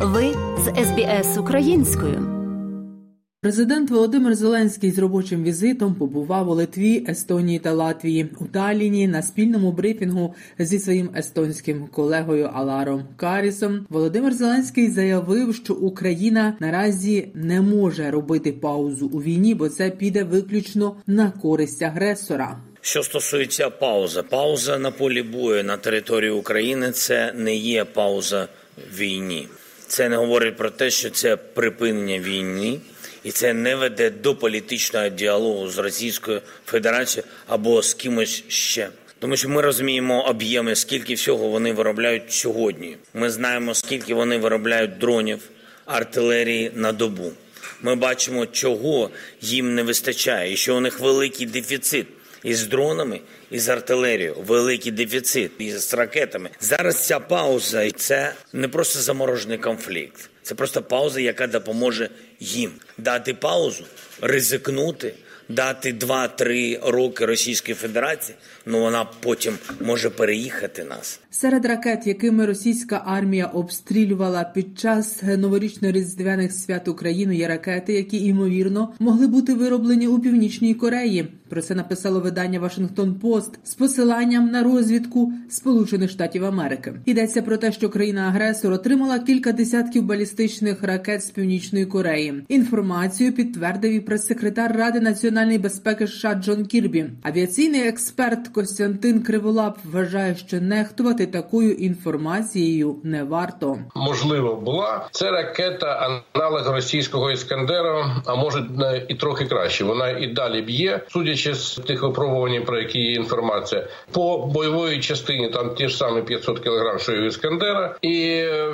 Ви з СБС українською. Президент Володимир Зеленський з робочим візитом побував у Литві, Естонії та Латвії у Талліні на спільному брифінгу зі своїм естонським колегою Аларом Карісом. Володимир Зеленський заявив, що Україна наразі не може робити паузу у війні, бо це піде виключно на користь агресора. Що стосується паузи, пауза на полі бою на території України це не є пауза в війні. Це не говорить про те, що це припинення війни, і це не веде до політичного діалогу з Російською Федерацією або з кимось ще. Тому що ми розуміємо об'єми, скільки всього вони виробляють сьогодні. Ми знаємо, скільки вони виробляють дронів, артилерії на добу. Ми бачимо, чого їм не вистачає, і що у них великий дефіцит із дронами, із артилерією, великий дефіцит із ракетами. Зараз ця пауза це не просто заморожений конфлікт, це просто пауза, яка допоможе їм дати паузу, ризикнути. Дати 2-3 роки Російської Федерації, ну вона потім може переїхати нас. Серед ракет, якими російська армія обстрілювала під час новорічно-різдвяних свят України, є ракети, які ймовірно могли бути вироблені у північній Кореї. Про це написало видання Вашингтон Пост з посиланням на розвідку Сполучених Штатів Америки. Йдеться про те, що країна-агресор отримала кілька десятків балістичних ракет з північної Кореї. Інформацію підтвердив і прес-секретар Ради національної безпеки США Джон Кірбі. Авіаційний експерт Костянтин Криволап вважає, що нехтувати такою інформацією не варто. Можливо, була це ракета аналог російського іскандера, а може і трохи краще. Вона і далі б'є, судячи з тих випробувань, про які є інформація по бойової частині. Там ті ж самі 500 кг, що і іскандера, і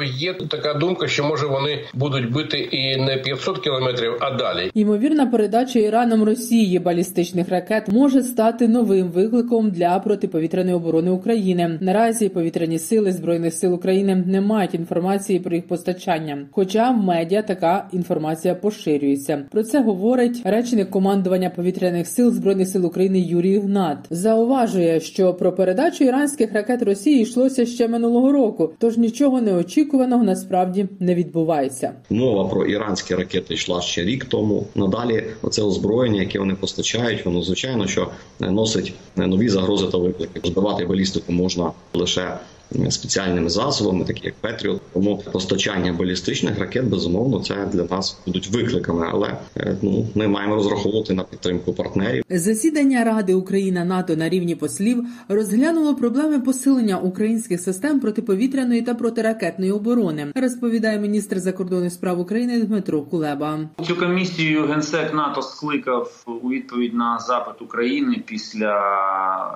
є така думка, що може вони будуть бити і не 500 кілометрів, а далі. Ймовірна передача Іраном Росії балістичних ракет може стати новим викликом для протиповітряної оборони України. Наразі повітряні сили збройних сил України не мають інформації про їх постачання. Хоча в медіа така інформація поширюється. Про це говорить речник командування повітряних сил збройних сил України Юрій Гнат. Зауважує, що про передачу іранських ракет Росії йшлося ще минулого року, тож нічого неочікуваного насправді не відбувається. Мова про іранські ракети йшла ще рік тому. Надалі оце озброєння, яке вони постачають, воно звичайно що носить нові загрози та виклики. Збивати балістику можна лише sea, спеціальними засобами, такі як Петріот. Тому постачання балістичних ракет безумовно це для нас будуть викликами, але ну ми маємо розраховувати на підтримку партнерів. Засідання Ради Україна НАТО на рівні послів розглянуло проблеми посилення українських систем протиповітряної та протиракетної оборони. Розповідає міністр закордонних справ України Дмитро Кулеба. Цю комісію генсек НАТО скликав у відповідь на запит України після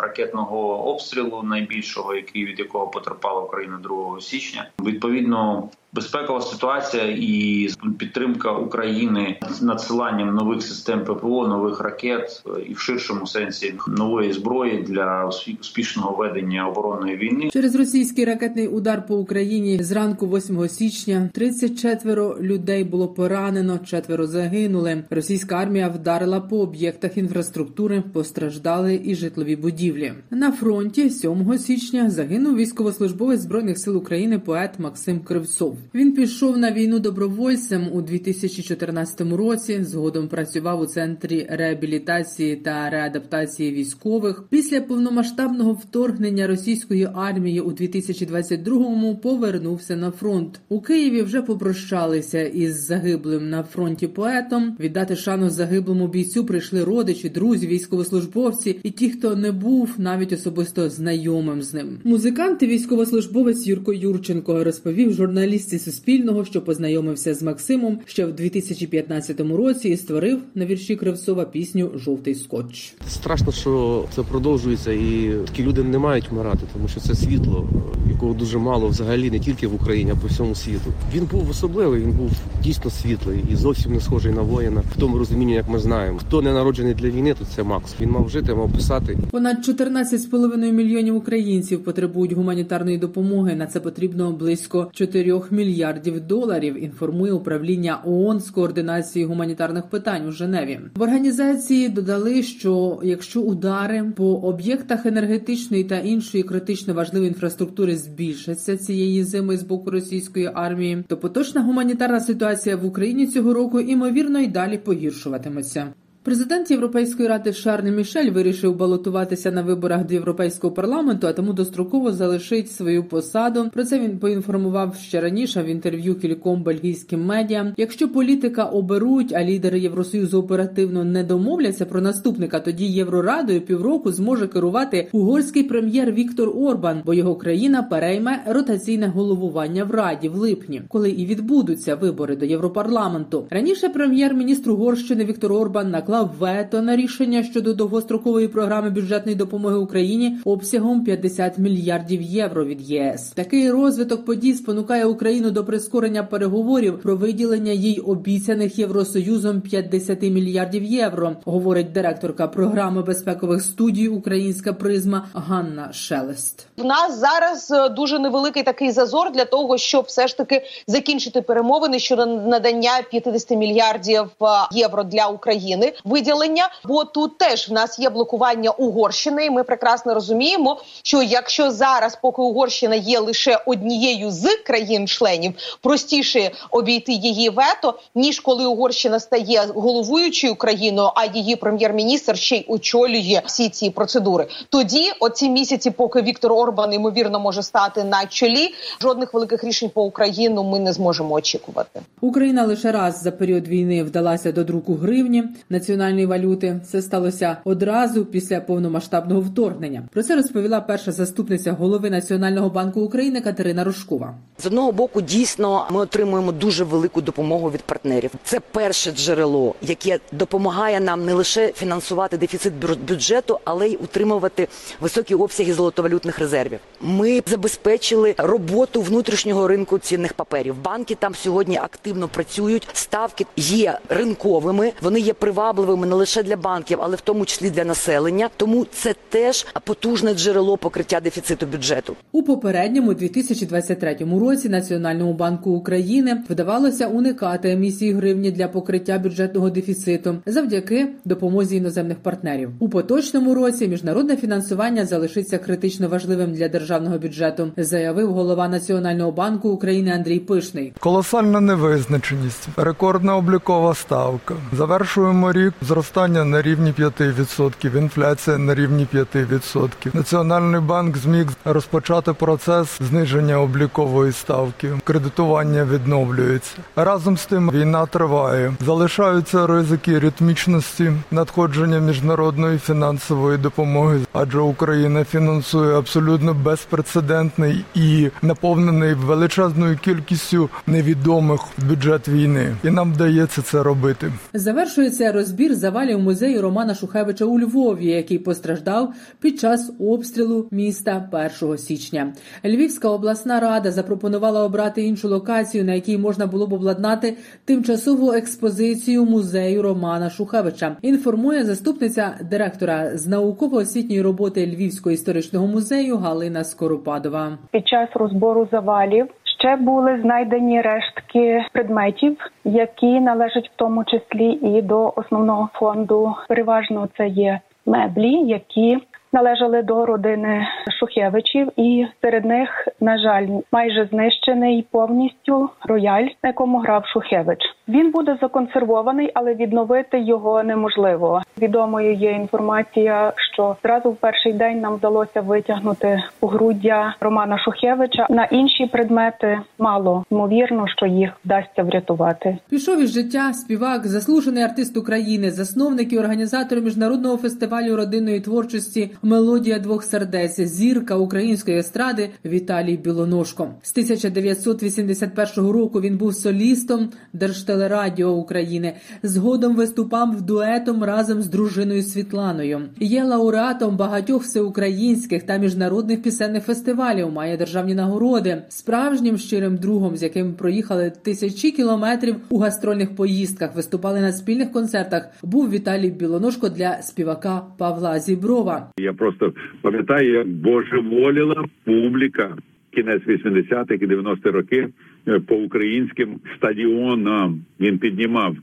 ракетного обстрілу, найбільшого який від якого потерпала Україна 2 січня. Відповідно, безпекова ситуація і підтримка України з надсиланням нових систем ППО, нових ракет і в ширшому сенсі нової зброї для успішного ведення оборонної війни. Через російський ракетний удар по Україні зранку 8 січня 34 людей було поранено, четверо загинули. Російська армія вдарила по об'єктах інфраструктури, постраждали і житлові будівлі. На фронті 7 січня загинув військовослужбовець збройних сил України поет Максим Кривцов. Він пішов на війну добровольцем у 2014 році. Згодом працював у центрі реабілітації та реадаптації військових. Після повномасштабного вторгнення російської армії у 2022-му повернувся на фронт. У Києві вже попрощалися із загиблим на фронті поетом. Віддати шану загиблому бійцю прийшли родичі, друзі, військовослужбовці і ті, хто не був навіть особисто знайомим з ним. Музикант і військовослужбовець Юрко Юрченко розповів журналістці Суспільного, що познайомився з Максимом ще в 2015 році і створив на вірші Кривцова пісню Жовтий скотч. Страшно, що це продовжується, і такі люди не мають вмирати, тому що це світло, якого дуже мало взагалі не тільки в Україні, а по всьому світу. Він був особливий, він був дійсно світлий і зовсім не схожий на воїна. В тому розумінні, як ми знаємо, хто не народжений для війни, то це Макс. Він мав жити, мав писати. Понад 14,5 мільйонів українців потребують гуманітарної допомоги. На це потрібно близько 4 мільярдів доларів. Інформує управління ООН з координації гуманітарних питань у Женеві. В організації додали, що якщо удари по об'єктах енергетичної та іншої критично важливої інфраструктури збільшаться цієї зими з боку російської армії, то поточна гуманітарна ситуація в Україні цього року імовірно й далі погіршуватиметься. Президент Європейської ради Шарль Мішель вирішив балотуватися на виборах до європейського парламенту, а тому достроково залишить свою посаду. Про це він поінформував ще раніше в інтерв'ю кільком бельгійським медіа. Якщо політика оберуть, а лідери Євросоюзу оперативно не домовляться про наступника, тоді єврорадою півроку зможе керувати угорський прем'єр Віктор Орбан, бо його країна перейме ротаційне головування в раді в липні, коли і відбудуться вибори до Європарламенту. Раніше прем'єр-міністр Угорщини Віктор Орбан наклав вето на рішення щодо довгострокової програми бюджетної допомоги Україні обсягом 50 мільярдів євро від ЄС. Такий розвиток подій спонукає Україну до прискорення переговорів про виділення їй обіцяних євросоюзом 50 мільярдів євро, говорить директорка програми безпекових студій Українська призма Ганна Шелест. В нас зараз е, дуже невеликий такий зазор для того, щоб все ж таки закінчити перемовини щодо надання 50 мільярдів е, євро для України виділення. Бо тут теж в нас є блокування Угорщини. і Ми прекрасно розуміємо, що якщо зараз, поки Угорщина є лише однією з країн-членів, простіше обійти її вето, ніж коли Угорщина стає головуючою країною, а її прем'єр-міністр ще й очолює всі ці процедури. Тоді, оці місяці, поки Віктор Орбан ймовірно може стати на чолі, жодних великих рішень по Україну ми не зможемо очікувати. Україна лише раз за період війни вдалася до друку гривні національної валюти. Це сталося одразу після повномасштабного вторгнення. Про це розповіла перша заступниця голови Національного банку України Катерина Рожкова. З одного боку, дійсно, ми отримуємо дуже велику допомогу від партнерів. Це перше джерело, яке допомагає нам не лише фінансувати дефіцит бюджету, але й утримувати високі обсяги золотовалютних резервів. Ми забезпечили роботу внутрішнього ринку цінних паперів. Банки там сьогодні активно працюють. Ставки є ринковими, вони є привабливими не лише для банків, але в тому числі для населення. Тому це теж потужне джерело покриття дефіциту бюджету. У попередньому 2023 році Національному банку України вдавалося уникати емісії гривні для покриття бюджетного дефіциту завдяки допомозі іноземних партнерів. У поточному році міжнародне фінансування залишиться критично важливим для державного бюджету, заявив голова Національного банку України Андрій Пишний. Колосальна невизначеність, рекордна облікова ставка. Завершуємо рік зростання на рівні 5%, інфляція на рівні 5%. Національний банк зміг розпочати процес зниження облікової ставки. Кредитування відновлюється. Разом з тим війна триває. Залишаються ризики ритмічності надходження міжнародної фінансової допомоги, адже Україна фінансує абсолютно безпрецедентний і наповнений величезною кількістю невідомих бюджет війни, і нам вдається це робити. Завершується розбір завалів музею Романа Шухевича у Львові, який постраждав під час обстрілу міста 1 січня. Львівська обласна рада запропонувала обрати іншу локацію, на якій можна було б обладнати тимчасову експозицію музею Романа Шухевича. Інформує заступниця директора з науково-освітньої роботи Львівського історичного музею Галина Скоропадова. Під час розбору завалів ще були знайдені рештки предметів, які належать в тому числі і до основного фонду. Переважно це є меблі, які належали до родини Шухевичів, і серед них, на жаль, майже знищений повністю рояль, на якому грав Шухевич. Він буде законсервований, але відновити його неможливо. Відомою є інформація, що зразу в перший день нам вдалося витягнути погруддя Романа Шухевича. На інші предмети мало ймовірно, що їх вдасться врятувати. Пішов із життя співак, заслужений артист України, засновник і організатор міжнародного фестивалю родинної творчості Мелодія двох сердець, зірка української естради Віталій Білоножко. З 1981 року він був солістом Держтелерадіо України. Згодом виступав дуетом разом з дружиною Світланою. Є лауреатом багатьох всеукраїнських та міжнародних пісенних фестивалів. Має державні нагороди, справжнім щирим другом, з яким проїхали тисячі кілометрів у гастрольних поїздках. Виступали на спільних концертах. Був Віталій Білоножко для співака Павла Зіброва. Я просто пам'ятаю, як божеволіла публіка кінець 80-х і 90-х роки е, по українським стадіонам. Він піднімав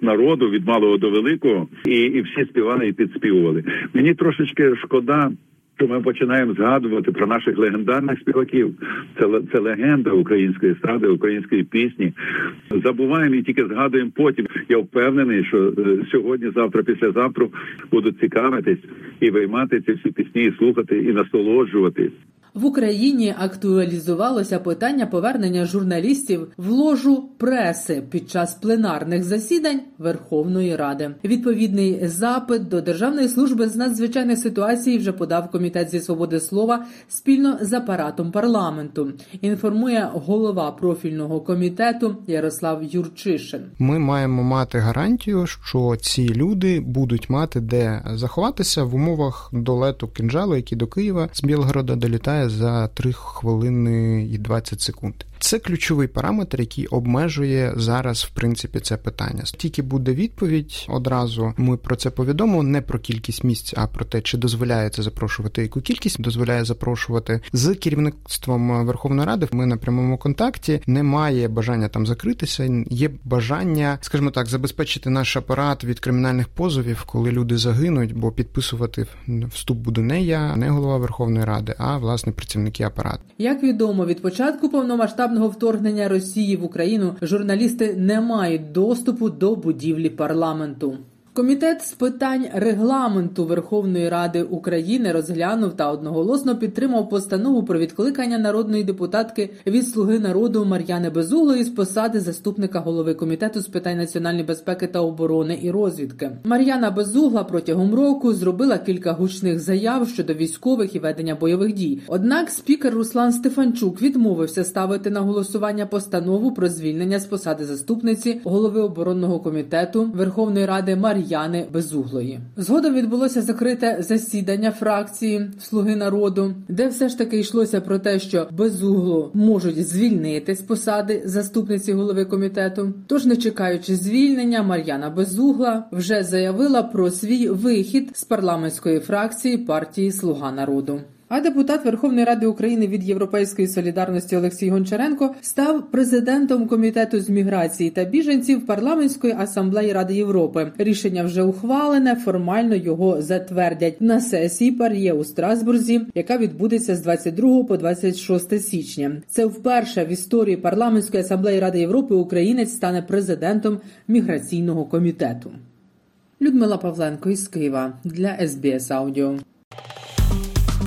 народу від малого до великого, і і всі співали і підспівували. Мені трошечки шкода що ми починаємо згадувати про наших легендарних співаків. Це це легенда української естради, української пісні. Забуваємо і тільки згадуємо потім. Я впевнений, що е, сьогодні, завтра, післязавтра будуть цікавитись і виймати ці всі пісні, і слухати і насолоджуватись. В Україні актуалізувалося питання повернення журналістів в ложу преси під час пленарних засідань Верховної Ради. Відповідний запит до Державної служби з надзвичайних ситуацій вже подав комітет зі свободи слова спільно з апаратом парламенту. Інформує голова профільного комітету Ярослав Юрчишин. Ми маємо мати гарантію, що ці люди будуть мати де заховатися в умовах долету кинжалу, який до Києва з Білгорода долітає за 3 хвилини і 20 секунд. Це ключовий параметр, який обмежує зараз, в принципі, це питання. Тільки буде відповідь одразу. Ми про це повідомимо не про кількість місць, а про те, чи дозволяє це запрошувати яку кількість дозволяє запрошувати з керівництвом Верховної Ради. Ми на прямому контакті. Немає бажання там закритися. Є бажання, скажімо так, забезпечити наш апарат від кримінальних позовів, коли люди загинуть, бо підписувати вступ буду не я, не голова Верховної Ради, а власне працівники апарату. Як відомо, від початку повномасштабного повномасштабного вторгнення Росії в Україну журналісти не мають доступу до будівлі парламенту. Комітет з питань регламенту Верховної Ради України розглянув та одноголосно підтримав постанову про відкликання народної депутатки від слуги народу Мар'яни Безуглої з посади заступника голови комітету з питань національної безпеки та оборони і розвідки. Мар'яна Безугла протягом року зробила кілька гучних заяв щодо військових і ведення бойових дій. Однак спікер Руслан Стефанчук відмовився ставити на голосування постанову про звільнення з посади заступниці голови оборонного комітету Верховної Ради Мар'яни Яни Безуглої. Згодом відбулося закрите засідання фракції Слуги народу, де все ж таки йшлося про те, що безуглу можуть звільнити з посади заступниці голови комітету. Тож, не чекаючи звільнення, Мар'яна Безугла вже заявила про свій вихід з парламентської фракції партії Слуга народу. А депутат Верховної Ради України від Європейської солідарності Олексій Гончаренко став президентом комітету з міграції та біженців парламентської асамблеї Ради Європи. Рішення вже ухвалене. Формально його затвердять на сесії пар'є у Страсбурзі, яка відбудеться з 22 по 26 січня. Це вперше в історії парламентської асамблеї Ради Європи українець стане президентом міграційного комітету. Людмила Павленко із Києва для СБС Аудіо